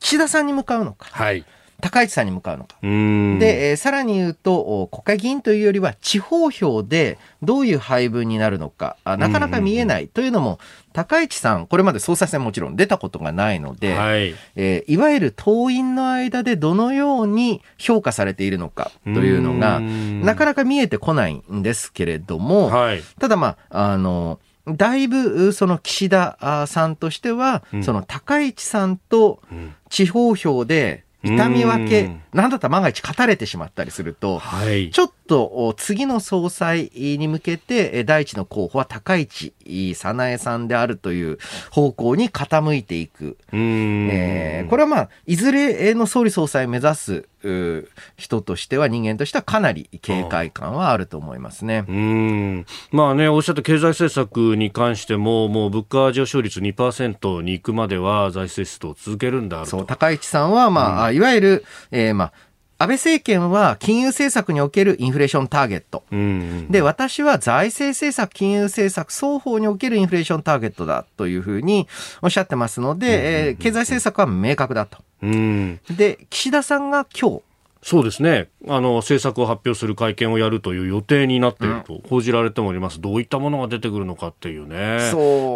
[SPEAKER 4] 岸田さんに向かうのか。はい高市さんに向かうのか。で、えー、さらに言うと、国会議員というよりは地方票でどういう配分になるのか、あなかなか見えない。というのも、高市さん、これまで総裁選もちろん出たことがないので、はい、えー、いわゆる党員の間でどのように評価されているのかというのが、なかなか見えてこないんですけれども、はい、ただまあ、あの、だいぶその岸田さんとしては、うん、その高市さんと地方票で痛み分け、なんだったら万が一勝たれてしまったりすると、はい、ちょっと次の総裁に向けて第一の候補は高市早苗さんであるという方向に傾いていく。えー、これはまあ、いずれの総理総裁目指す人としては人間としてはかなり警戒感はあると思いますね。
[SPEAKER 1] うんまあね、おっしゃった経済政策に関しても、もう物価上昇率2%に行くまでは財政出動を続けるんだ
[SPEAKER 4] そう、高市さんは、まあ、うん、いわゆる、えー、まあ、安倍政権は金融政策におけるインフレーションターゲット。で、私は財政政策、金融政策双方におけるインフレーションターゲットだというふうにおっしゃってますので、え経済政策は明確だと。で、岸田さんが今日、
[SPEAKER 1] そうですね。あの政策を発表する会見をやるという予定になっていると報じられております、うん、どういったものが出てくるのかっていうね、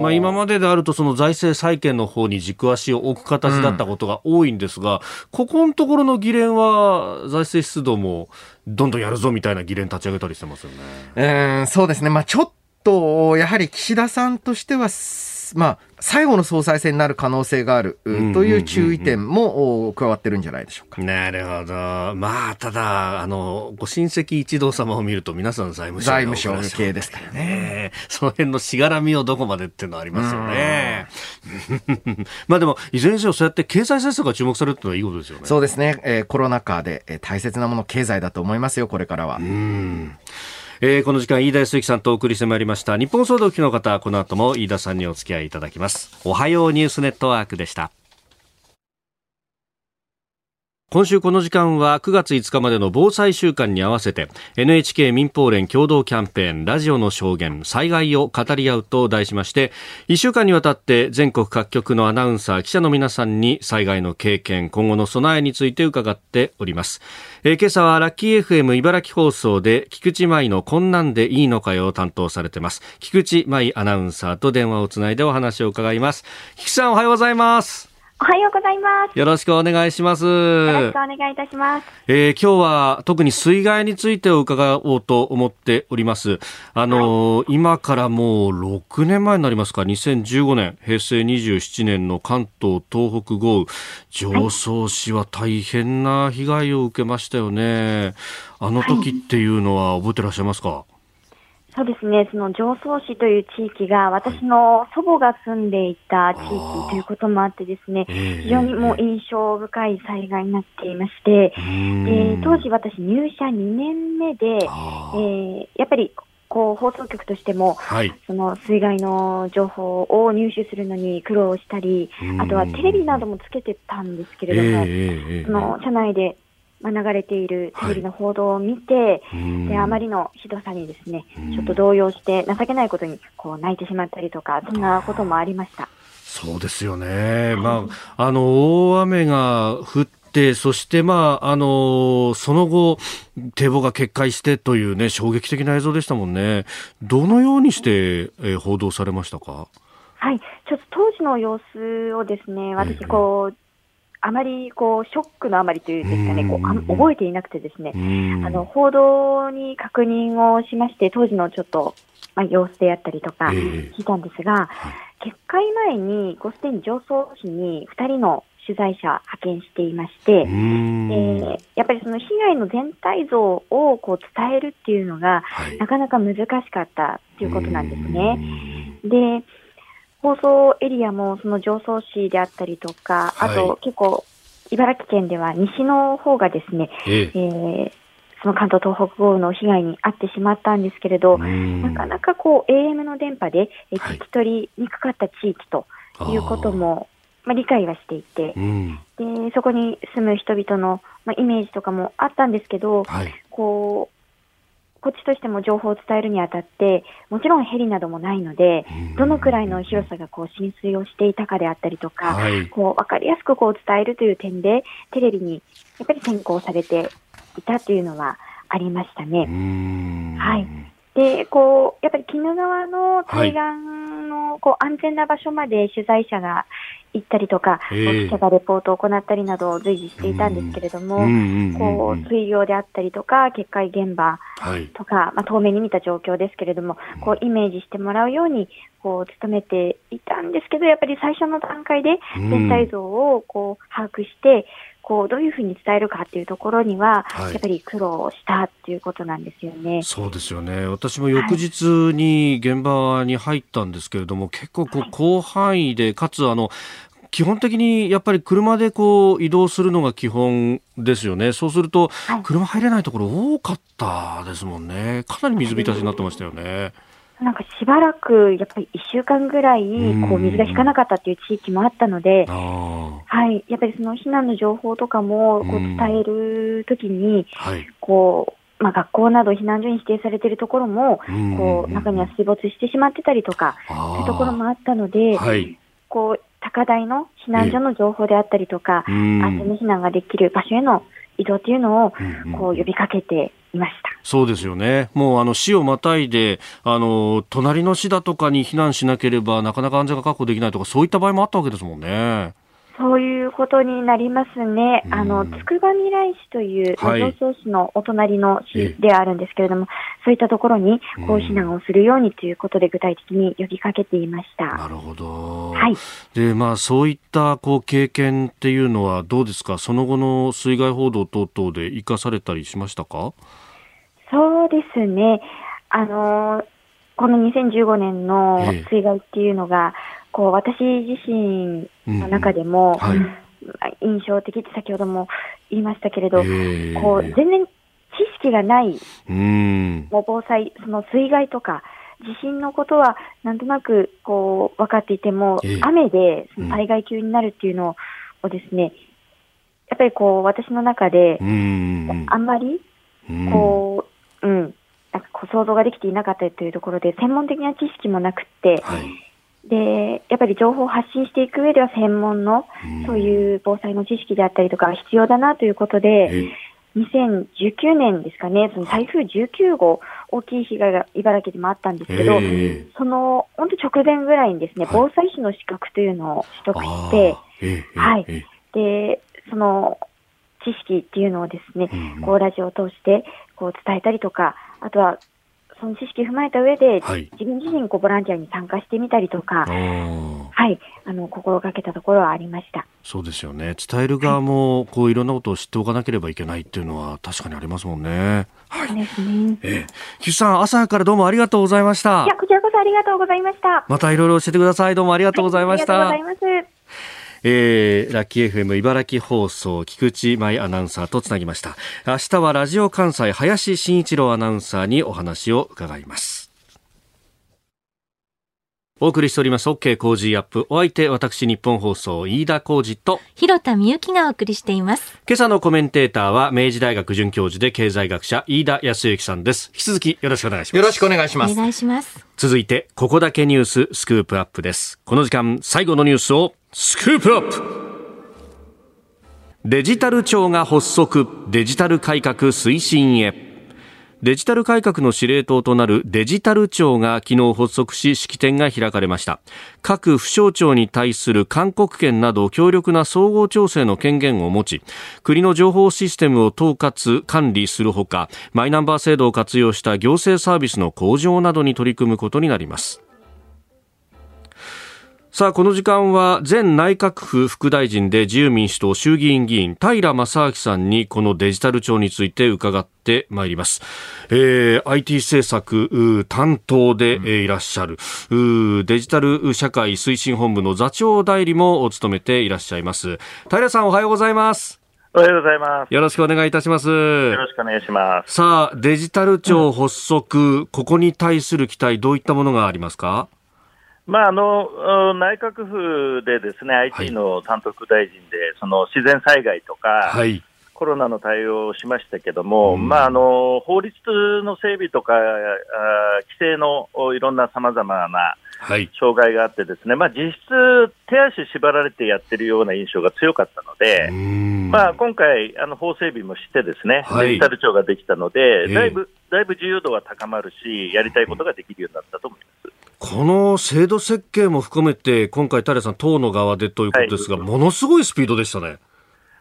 [SPEAKER 1] まあ、今までであるとその財政再建の方に軸足を置く形だったことが多いんですが、うん、ここのところの議連は財政出動もどんどんやるぞみたいな議連立ち上げたりしてますよね。
[SPEAKER 4] うんそうですね、まあ、ちょっとやはり岸田さんとしてはまあ、最後の総裁選になる可能性があるという注意点も加わってるんじゃないでしょうか。
[SPEAKER 1] なるほど。まあ、ただ、あの、ご親戚一同様を見ると皆さん財務省、
[SPEAKER 4] 財務省系ですからね。
[SPEAKER 1] その辺のしがらみをどこまでっていうのはありますよね。まあでも、いずれにせよそうやって経済政策が注目されるっていうのはいいことですよね。
[SPEAKER 4] そうですね。えー、コロナ禍で、えー、大切なもの経済だと思いますよ、これからは。うん
[SPEAKER 1] えー、この時間飯田康之さんとお送りしてまいりました。日本総動機の方この後も飯田さんにお付き合いいただきます。おはようニュースネットワークでした。今週この時間は9月5日までの防災週間に合わせて NHK 民放連共同キャンペーンラジオの証言災害を語り合うと題しまして1週間にわたって全国各局のアナウンサー記者の皆さんに災害の経験今後の備えについて伺っております、えー、今朝はラッキー FM 茨城放送で菊池舞のこんなんでいいのかよを担当されてます。菊池舞アナウンサーと電話をつないでお話を伺います。菊池さんおはようございます。
[SPEAKER 7] おはようございます。
[SPEAKER 1] よろしくお願いします。よ
[SPEAKER 7] ろしくお願いいたします。
[SPEAKER 1] えー、今日は特に水害について伺おうと思っております。あのーはい、今からもう6年前になりますか、2015年、平成27年の関東東北豪雨、常総市は大変な被害を受けましたよね。あの時っていうのは覚えてらっしゃいますか、
[SPEAKER 7] そうですね、その常総市という地域が私の祖母が住んでいた地域ということもあってですね、非常にもう印象深い災害になっていまして、で当時私入社2年目で、えー、やっぱりこう放送局としても、はい、その水害の情報を入手するのに苦労したり、あとはテレビなどもつけてたんですけれども、その社内でまあ、流れているテレビの報道を見て、はい、であまりのひどさにですねちょっと動揺して情けないことにこう泣いてしまったりとかそんなこともありました。
[SPEAKER 1] そうですよね、まあ、あの大雨が降ってそして、まあ、あのその後、堤防が決壊してという、ね、衝撃的な映像でしたもんね、どのようにして、えー、報道されましたか？
[SPEAKER 7] はい、ちょっと当時の様子をですね、私こう、あまりこうショックのあまりというですかね、こう覚えていなくてですね、あの報道に確認をしまして、当時のちょっと、まあ、様子であったりとか聞いたんですが、決壊前に、ごすでに上層市に2人の取材者派遣していまして、えー、やっぱりその被害の全体像をこう伝えるっていうのが、はい、なかなか難しかったということなんですね。で放送エリアもその常総市であったりとか、あと結構、茨城県では西の方がですね、ええ。ー、その関東東北豪雨の被害に遭ってしまったんですけれど、なかなかこう AM の電波で聞き取りにくかった地域ということも、まあ、理解はしていて、でそこに住む人々の、まあ、イメージとかもあったんですけど、はい、こうこっちとしても情報を伝えるにあたって、もちろんヘリなどもないので、どのくらいの広さがこう浸水をしていたかであったりとか、はい、こう分かりやすくこう伝えるという点で、テレビにやっぱり先行されていたというのはありましたね。はい。で、こう、やっぱり鬼怒川の対岸の、こう、安全な場所まで取材者が行ったりとか、記者がレポートを行ったりなどを随時していたんですけれども、こう、水量であったりとか、決壊現場とか、はい、まあ、遠目に見た状況ですけれども、こう、イメージしてもらうように、こう、努めていたんですけど、やっぱり最初の段階で全体像を、こう、把握して、こうどういうふうに伝えるかっていうところには、はい、やっぱり苦労したっていうことなんですよね。
[SPEAKER 1] そうですよね。私も翌日に現場に入ったんですけれども、はい、結構こう広範囲で、かつあの基本的にやっぱり車でこう移動するのが基本ですよね。そうすると、車入れないところ多かったですもんね。かなり水浸しになってましたよね。
[SPEAKER 7] なんかしばらく、やっぱり1週間ぐらい、こう、水が引かなかったっていう地域もあったので、はい。やっぱりその避難の情報とかも、こう、伝えるときに、こう、まあ、学校など避難所に指定されているところも、こう、中には水没してしまってたりとか、そういうところもあったので、はい、こう、高台の避難所の情報であったりとか、安全に避難ができる場所への移動というのを、こう、呼びかけていました。
[SPEAKER 1] そうですよね。もうあの市をまたいで、あの、隣の市だとかに避難しなければなかなか安全が確保できないとか、そういった場合もあったわけですもんね。
[SPEAKER 7] そういうことになりますね。あの、つくばみらい市という、はい、市のお隣の市ではあるんですけれども、そういったところに、こう避難をするようにということで具体的に呼びかけていました。
[SPEAKER 1] なるほど。はい。で、まあ、そういった、こう、経験っていうのはどうですか？その後の水害報道等々で生かされたりしましたか？
[SPEAKER 7] そうですね。あの、この2015年の水害っていうのが、こう、私自身の中でも、うんはい、印象的って先ほども言いましたけれど、こう、全然知識がない、もう防災、その水害とか、地震のことはなんとなくこう分かっていても、雨で災害級になるっていうのをですね、やっぱりこう私の中で、あんまりこううん、なんかこう想像ができていなかったというところで、専門的な知識もなくて、はい、で、やっぱり情報を発信していく上では専門の、そういう防災の知識であったりとか必要だなということで、2019年ですかね、その台風19号、大きい被害が茨城でもあったんですけど、その本当直前ぐらいにですね、防災士の資格というのを取得して、はい。で、その知識っていうのをですね、こうラジオを通してこう伝えたりとか、あとはその知識を踏まえた上で、はい、自分自身こうボランティアに参加してみたりとか、はい、あの心がけたところはありました。
[SPEAKER 1] そうですよね。伝える側も、こういろんなことを知っておかなければいけないっていうのは確かにありますもんね。
[SPEAKER 7] はい。そうですね。え
[SPEAKER 1] え、岸さん朝からどうもありがとうございました。
[SPEAKER 7] いやこちらこそありがとうございました。
[SPEAKER 1] またいろいろ教えてください。どうもありがとうございました。
[SPEAKER 7] はい、ありがとうございます。
[SPEAKER 1] えー、ラッキー FM 茨城放送菊池舞アナウンサーとつなぎました。明日はラジオ関西林真一郎アナウンサーにお話を伺います。お送りしております OK 工事アップ。お相手私日本放送飯田浩二と
[SPEAKER 2] 広田美幸がお送りしています。
[SPEAKER 1] 今朝のコメンテーターは明治大学准教授で経済学者飯田康之さんです。引き続きよろしくお願いします。
[SPEAKER 4] よろしくお願いします。
[SPEAKER 2] お願いします。
[SPEAKER 1] 続いてここだけニューススクープアップです。この時間最後のニュースをスクープアップ。デジタル庁が発足。デジタル改革推進へ。デジタル改革の司令塔となるデジタル庁が昨日発足し式典が開かれました。各府省庁に対する勧告権など強力な総合調整の権限を持ち国の情報システムを統括管理するほかマイナンバー制度を活用した行政サービスの向上などに取り組むことになります。さあ、この時間は前内閣府副大臣で自由民主党衆議院議員平正明さんにこのデジタル庁について伺ってまいります。えー、IT 政策担当で、いらっしゃるデジタル社会推進本部の座長代理も務めていらっしゃいます。平さんおはようございます。
[SPEAKER 8] おはようございます。
[SPEAKER 1] よろしくお願いいたします。
[SPEAKER 8] よろしくお願いします。
[SPEAKER 1] さあ、デジタル庁発足、うん、ここに対する期待、どういったものがありますか？
[SPEAKER 8] まあ、あの内閣府でですね、IT の担当副大臣で、その自然災害とか、はい、コロナの対応をしましたけども、うん、まあ、あの法律の整備とか、あ規制のいろんなさまざまな障害があってですね、まあ、実質、手足縛られてやってるような印象が強かったので、まあ、今回、あの法整備もしてですね、はい、デジタル庁ができたので、だいぶ、だいぶ自由度は高まるし、やりたいことができるようになったと思います。
[SPEAKER 1] この制度設計も含めて、今回、平さん、党の側でということですが、はい、ものすごいスピードでしたね。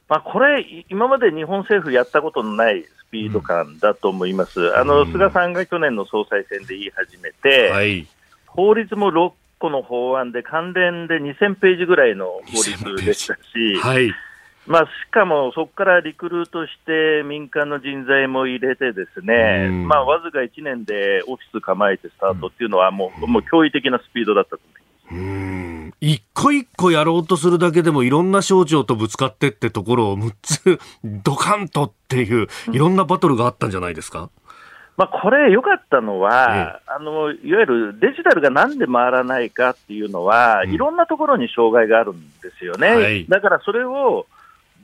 [SPEAKER 8] まあ、これ、今まで日本政府やったことのないスピード感だと思います。うん、あの、菅さんが去年の総裁選で言い始めて、はい、法律も6個の法案で関連で2000ページぐらいの法律でしたし、はい、まあ、しかもそこからリクルートして民間の人材も入れてですね、まあ、わずか1年でオフィス構えてスタートっていうのはもう、もう驚異的なスピードだったと思います。
[SPEAKER 1] うん。一個一個やろうとするだけでもいろんな省庁とぶつかってってところを6つ ドカンとっていういろんなバトルがあったんじゃないですか、
[SPEAKER 8] まあ、これ、良かったのは、ええ、あのいわゆるデジタルがなんで回らないかっていうのは、うん、いろんなところに障害があるんですよね、はい、だからそれを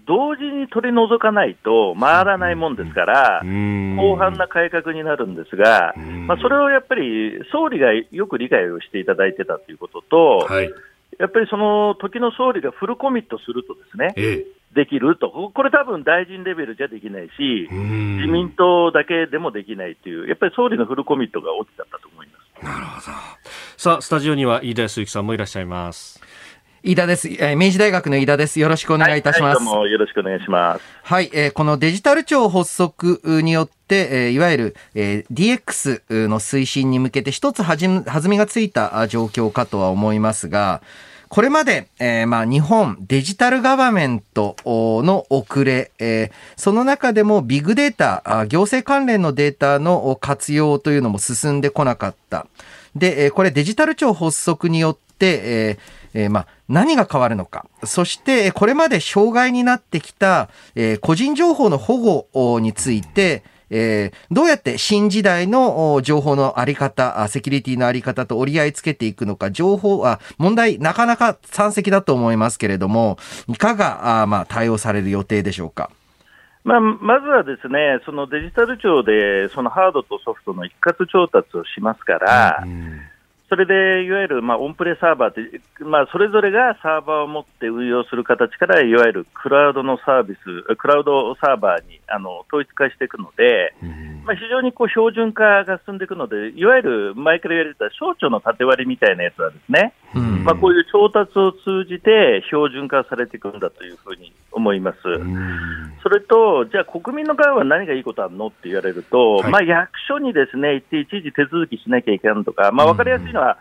[SPEAKER 8] 同時に取り除かないと回らないもんですから、広範な改革になるんですが、まあ、それをやっぱり総理がよく理解をしていただいてたということと、はい、やっぱりその時の総理がフルコミットするとですね、ええできると、これ多分大臣レベルじゃできないし、自民党だけでもできないという、やっぱり総理のフルコミットが大きかったと思います。
[SPEAKER 1] なるほど。さあ、スタジオには飯田康之さんもいらっしゃいます。
[SPEAKER 4] 飯田です。えー、明治大学の飯田です。よろしくお願いいたします。はい、
[SPEAKER 8] どうもよろしくお願いします。
[SPEAKER 4] はい、えー、このデジタル庁発足によって、えー、いわゆる、えー、DX の推進に向けて一つはじ弾みがついた状況かとは思いますが、これまで、えー、まあ日本デジタルガバメントの遅れ、えー、その中でもビッグデータ、行政関連のデータの活用というのも進んでこなかった。で、これデジタル庁発足によって、えーえー、まあ、何が変わるのか。そして、これまで障害になってきた、えー、個人情報の保護について、えー、どうやって新時代の情報のあり方、セキュリティのあり方と折り合いつけていくのか、情報は、問題なかなか山積だと思いますけれども、いかが、あまあ、対応される予定でしょうか？
[SPEAKER 8] まあ、まずはですね、そのデジタル庁で、そのハードとソフトの一括調達をしますから、うんそれでいわゆるまあオンプレサーバーって、まあ、それぞれがサーバーを持って運用する形から、いわゆるクラウドのサービス、クラウドサーバーにあの統一化していくので、まあ、非常にこう標準化が進んでいくので、いわゆる前から言われた省庁の縦割りみたいなやつはですね、まあ、こういう調達を通じて標準化されていくんだというふうに思います。それと、じゃあ国民の側は何がいいことあるのって言われると、はい、まあ、役所にですね、行って一時手続きしなきゃいけないとか、まあ、分かりやすいのは、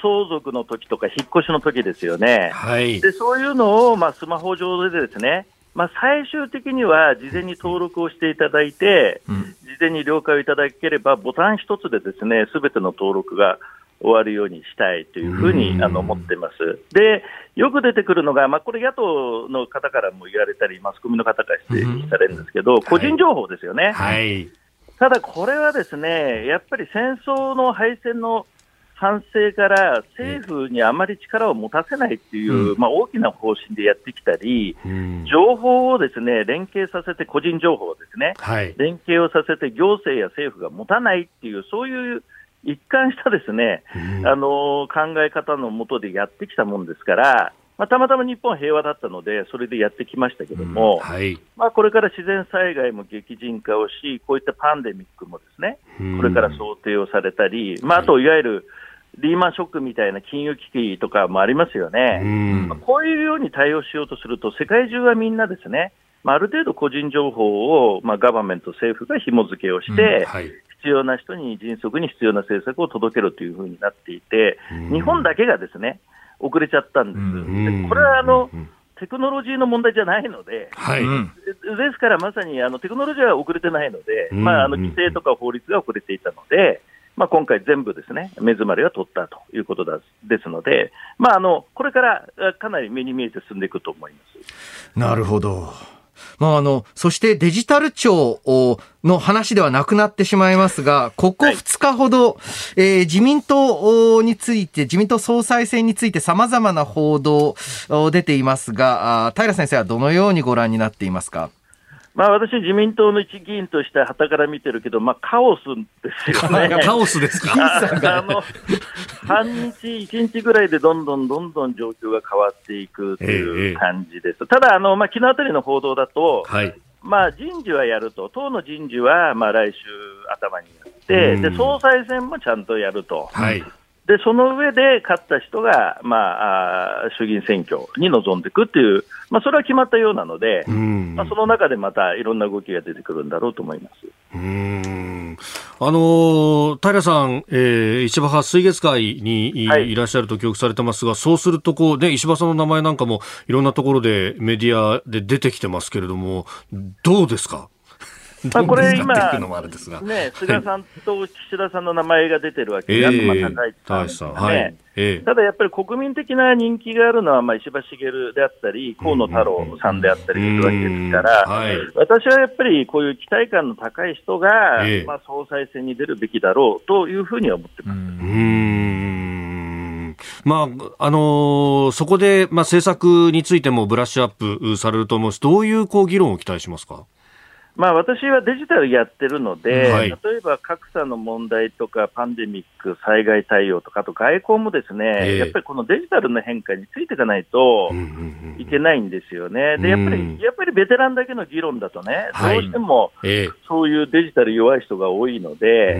[SPEAKER 8] 相続の時とか引っ越しの時ですよね。はい、でそういうのを、まあ、スマホ上でですね、まあ、最終的には事前に登録をしていただいて、うん、事前に了解をいただければ、ボタン一つでですね、すべての登録が終わるようにしたいというふうにあの思っています。で、よく出てくるのが、まあ、これ野党の方からも言われたり、マスコミの方から指摘されるんですけど、個人情報ですよね。はい、ただこれはですね、やっぱり戦争の敗戦の反省から政府にあまり力を持たせないっていう、うん、まあ、大きな方針でやってきたり、うん、情報をですね連携させて、個人情報をですね、はい、連携をさせて行政や政府が持たないっていう、そういう一貫したですね、うん、あの考え方のもとでやってきたもんですから、まあ、たまたま日本は平和だったので、それでやってきましたけども、うん。はい、まあ、これから自然災害も激甚化をし、こういったパンデミックもですね、これから想定をされたり、まあ、あといわゆるリーマンショックみたいな金融危機とかもありますよね、まあ、こういうように対応しようとすると、世界中はみんなですね、まあ、ある程度個人情報を、まあ、ガバメント、政府が紐付けをして、はい、必要な人に迅速に必要な政策を届けるというふうになっていて、日本だけがですね遅れちゃったんです。でこれはあの、テクノロジーの問題じゃないので、はい、ですからまさにあのテクノロジーは遅れてないので、まあ、あの規制とか法律が遅れていたので、まあ、今回、全部ですね目詰まりは取ったということだですので、まあ、あのこれからかなり目に見えて進んでいくと思います。
[SPEAKER 4] なるほど。まあ、あの、そしてデジタル庁の話ではなくなってしまいますが、ここ2日ほど、はい、えー、自民党について、自民党総裁選について様々な報道出ていますが、平先生はどのようにご覧になっていますか？
[SPEAKER 8] まあ、私、自民党の一議員としてはたから見てるけど、まあ、カオスですよね。
[SPEAKER 1] カオスですか？
[SPEAKER 8] あの半日、一日ぐらいでどんどんどんどん状況が変わっていくという感じです。ええ、ただ、あのまあ、昨日あたりの報道だと、はい、まあ、人事はやると、党の人事はまあ来週頭にやって、で総裁選もちゃんとやると。はいで、その上で勝った人が、まあ、衆議院選挙に臨んでいくっていう、まあ、それは決まったようなので、まあ、その中でまたいろんな動きが出てくるんだろうと思います。
[SPEAKER 1] うん。あの平さん、えー、石破派水月会にいらっしゃると記憶されてますが、はい、そうするとこう、ね、石破さんの名前なんかもいろんなところでメディアで出てきてますけれども、どうですか？
[SPEAKER 8] まあ、これ今、ね、菅さんと岸田さんの名前が出てるわけで、はい、東高市さんね、はい。ええ、ただやっぱり国民的な人気があるのは、まあ、石破茂であったり、河野太郎さんであったりするわけですから、はい、私はやっぱりこういう期待感の高い人が、え、まあ、総裁選に出るべきだろうというふうには思ってます。
[SPEAKER 1] まあ、あのー、そこで、まあ、政策についてもブラッシュアップされると思うし、どういうこう議論を期待しますか？
[SPEAKER 8] まあ、私はデジタルやってるので、はい、例えば格差の問題とか、パンデミック、災害対応とか、あと外交もですね、えー、やっぱりこのデジタルの変化についていかないといけないんですよね。で、やっぱり、やっぱりベテランだけの議論だとね、どうしてもそういうデジタル弱い人が多いので、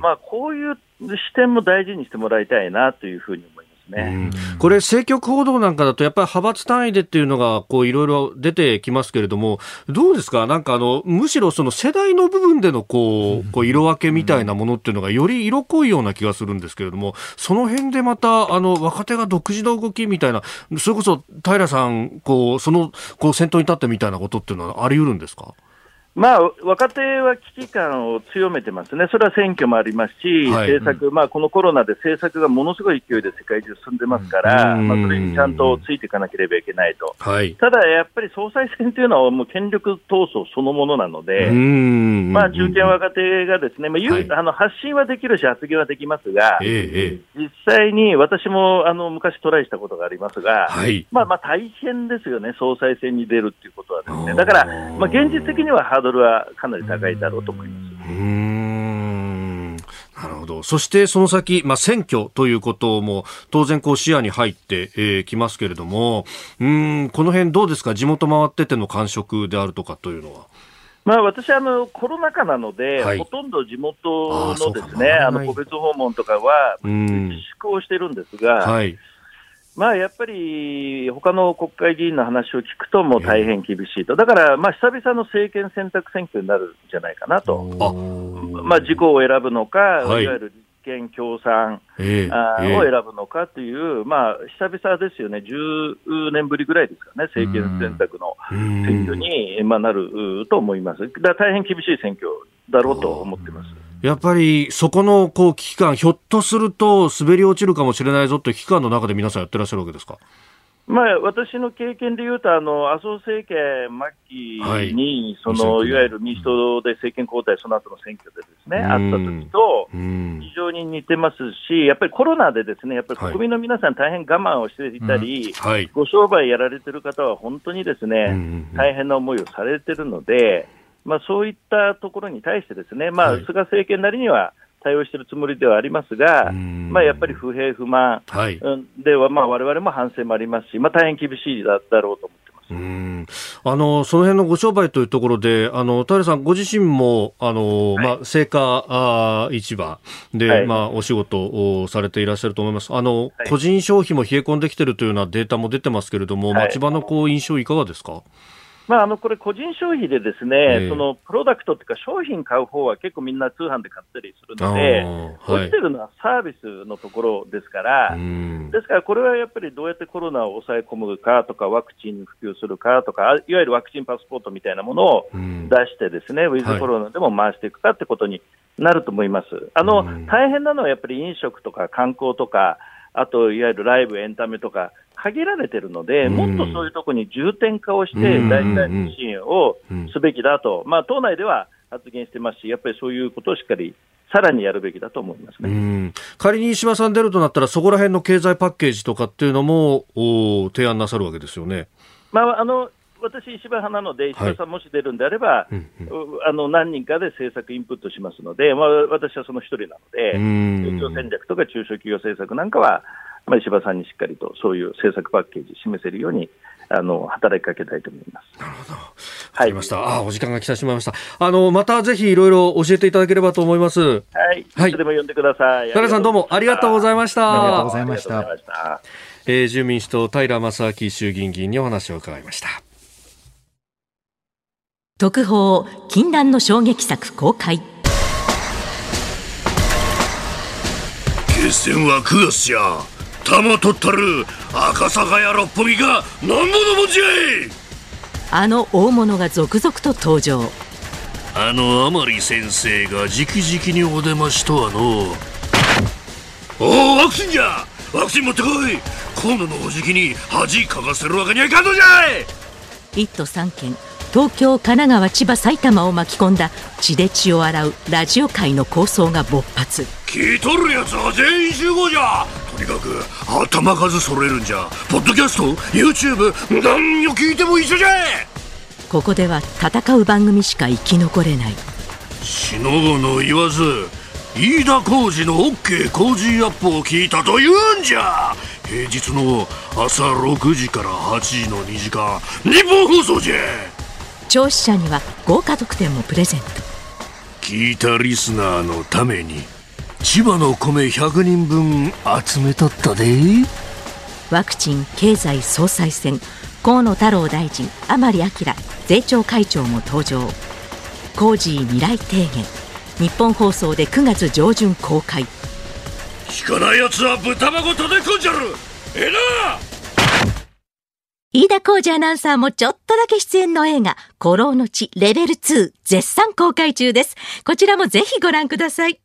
[SPEAKER 8] まあ、こういう視点も大事にしてもらいたいなというふうにます。ね、
[SPEAKER 1] これ、政局報道なんかだと、やっぱり派閥単位でっていうのが、こう、いろいろ出てきますけれども、どうですか？なんかあの、むしろその世代の部分での、こう、こう色分けみたいなものっていうのが、より色濃いような気がするんですけれども、その辺でまた、あの、若手が独自の動きみたいな、それこそ、平さん、こう、その、こう、先頭に立ってみたいなことっていうのはあり得るんですか？
[SPEAKER 8] まあ、若手は危機感を強めてますね、それは選挙もありますし、はい、政策、まあ、このコロナで政策がものすごい勢いで世界中進んでますから、まあ、それにちゃんとついていかなければいけないと、はい、ただやっぱり総裁選というのはもう権力闘争そのものなので、まあ、中堅若手がですね、まあはい、あの発信はできるし、発言はできますが、ええ、実際に私もあの昔トライしたことがありますが、まあ、まあ大変ですよね、総裁選に出るっていうことはですね、だから、まあ、現実的にはハードルはかなり高いだろうと思います。うん。
[SPEAKER 1] なるほど。そしてその先、まあ、選挙ということも当然こう視野に入ってき、えー、ますけれども、うん、この辺どうですか？地元回ってての感触であるとかというのは？
[SPEAKER 8] まあ、私あの、コロナ禍なので、はい、ほとんど地元のですね、あの個別訪問とかは自粛をしてるんですが、はい、まあ、やっぱり他の国会議員の話を聞くと、もう大変厳しいと、だから、まあ、久々の政権選択選挙になるんじゃないかなと、まあ、自公を選ぶのか、はい、いわゆる立憲共産、えー、を選ぶのかという、まあ、久々ですよね、10年ぶりぐらいですかね、政権選択の選挙に、まあ、なると思います。だから大変厳しい選挙だろうと思ってます。
[SPEAKER 1] やっぱりそこのこう危機感、ひょっとすると滑り落ちるかもしれないぞって危機感の中で皆さんやってらっしゃるわけですか？
[SPEAKER 8] まあ、私の経験でいうと、あの麻生政権末期に、そのい。わゆる民主党で政権交代、その後の選挙でですね、あった時と非常に似てますし、やっぱりコロナでですね、やっぱり国民の皆さん、大変我慢をしていたり、はい、ご商売やられてる方は本当にですね、大変な思いをされてるので、まあ、そういったところに対してですね、まあ、菅政権なりには対応しているつもりではありますが、まあ、やっぱり不平不満では、まあ、我々も反省もありますし、まあ、大変厳しいだろうと思ってます。うん。
[SPEAKER 1] あのその辺のご商売というところで、あの平さん、ご自身もあの、はい、まあ、青果あ市場で、はい、まあ、お仕事をされていらっしゃると思います、あの、はい、個人消費も冷え込んできているというようなデータも出てますけれども、町場のこう印象、いかがですか？
[SPEAKER 8] まあ、あのこれ、個人消費でですね、えー、そのプロダクトというか、商品買う方は結構みんな通販で買ったりするので、落ちてるのはサービスのところですから、ですからこれはやっぱりどうやってコロナを抑え込むかとか、ワクチンに普及するかとか、いわゆるワクチンパスポートみたいなものを出して、ですね、ウィズコロナでも回していくかってことになると思います。あの大変なのはやっぱり飲食とか観光とか、あといわゆるライブ、エンタメとか、限られてるので、もっとそういうところに重点化をして、大体の支援をすべきだと、まあ、党内では発言してますし、やっぱりそういうことをしっかりさらにやるべきだと思いますね。
[SPEAKER 1] 仮に石破さん出るとなったら、そこら辺の経済パッケージとかっていうのも提案なさるわけですよね。
[SPEAKER 8] まあ、あの私、石破派なので、石破さんもし出るんであれば、はい、あの何人かで政策インプットしますので、まあ、私はその一人なので、成長戦略とか中小企業政策なんかは、まあ、石破さんにしっかりとそういう政策パッケージ示せるようにあの働きかけたいと思います。
[SPEAKER 1] なるほど。わかりました。はい、あお時間が来てしまいました。あのまたぜひいろいろ教えていただければと思います。は
[SPEAKER 8] い。はい。いつでも呼んでください。
[SPEAKER 1] 田さんどうもありがとうございました。
[SPEAKER 4] ありがとうございました。
[SPEAKER 1] えー、自由民主党平正明衆議院議員にお話を伺いました。
[SPEAKER 2] 特報禁断の衝撃作公開。
[SPEAKER 9] 決戦は9月じゃ。玉取ったる赤坂や六本木が何者もじゃい。
[SPEAKER 2] あの大物が続々と登場。
[SPEAKER 9] あの甘利先生が直々にお出ましとはのおおワクチンじゃ！ワクチン持ってこい！今度のおじきに恥かかせるわけにはいかんのじゃ
[SPEAKER 2] い！1都3県東京神奈川千葉埼玉を巻き込んだ血で血を洗うラジオ界の構想が勃発。
[SPEAKER 9] 聞いとるやつは全員集合じゃ。とにかく頭数揃えるんじゃ。ポッドキャスト YouTube 何を聞いても一緒じゃ。
[SPEAKER 2] ここでは戦う番組しか生き残れない。
[SPEAKER 9] しのぶの言わず飯田浩二の OK 工事アップを聞いたと言うんじゃ。平日の朝6時から8時の2時間日本放送じゃ
[SPEAKER 2] 聴取者には豪華特典もプレゼント。
[SPEAKER 9] 聞いたリスナーのために千葉の米100人分集めとったで。
[SPEAKER 2] ワクチン経済総裁選河野太郎大臣甘利明税調会長も登場。コージー未来提言日本放送で9月上旬公開。
[SPEAKER 9] 聞かないやつは豚箱叩き込んじゃる。ええな
[SPEAKER 2] 飯田浩二アナウンサーもちょっとだけ出演の映画、古老の地レベル2絶賛公開中です。こちらもぜひご覧ください。